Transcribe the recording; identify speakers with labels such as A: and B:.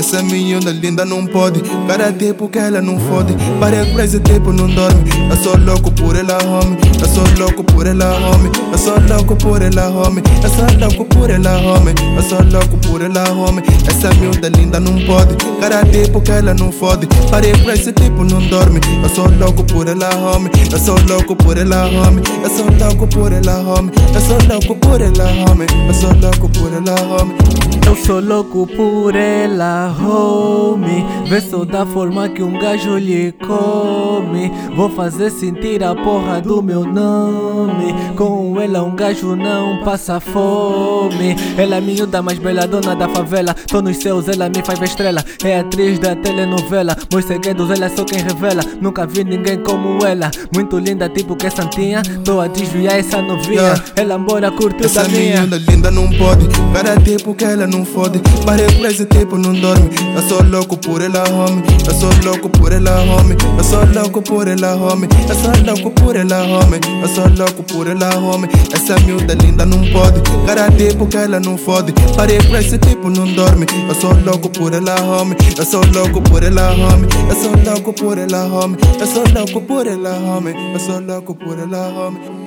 A: Essa miúda linda não pode Cada tempo que ela não fode Para crazy tempo não dorme Eu sou louco por ela, homie Eu sou louco por ela, homie Eu sou louco por ela, homie Eu sou louco por ela, homie Eu sou louco por ela, homie Essa miúda linda não pode Cada tempo que ela não fode Para crazy tempo não dorme Eu sou louco por ela, homie Eu sou louco por ela, homie Eu sou louco por ela, homie Eu sou louco por ela, homie Eu sou louco por ela, homie
B: Eu sou louco por ela, homie. Vê só da forma que um gajo lhe come. Vou fazer sentir a porra do meu nome. Com ela, um gajo não passa fome. Ela é miúda mais bela, dona da favela. Tô nos céus, ela me faz ver estrela. É atriz da telenovela. Meus segredos, ela é só quem revela. Nunca vi ninguém como ela. Muito linda, tipo que é santinha. Tô a desviar essa novinha. Ela embora curtiu
A: Essa
B: da minha.
A: miúda linda não pode Cada tempo que ela não fode Para por esse tempo não dorme Eu sou louco por ela, homie Eu sou louco por ela, homie Eu sou louco por ela, homie Eu sou louco por ela, homie Eu sou louco por ela, homie Essa miúda linda não pode Cada tempo que ela não fode. Para por esse tempo não dorme. Eu sou louco por ela, homie Eu sou louco por ela, homie Eu sou louco por ela, homie Eu sou louco por ela, homie Eu sou louco por ela, homie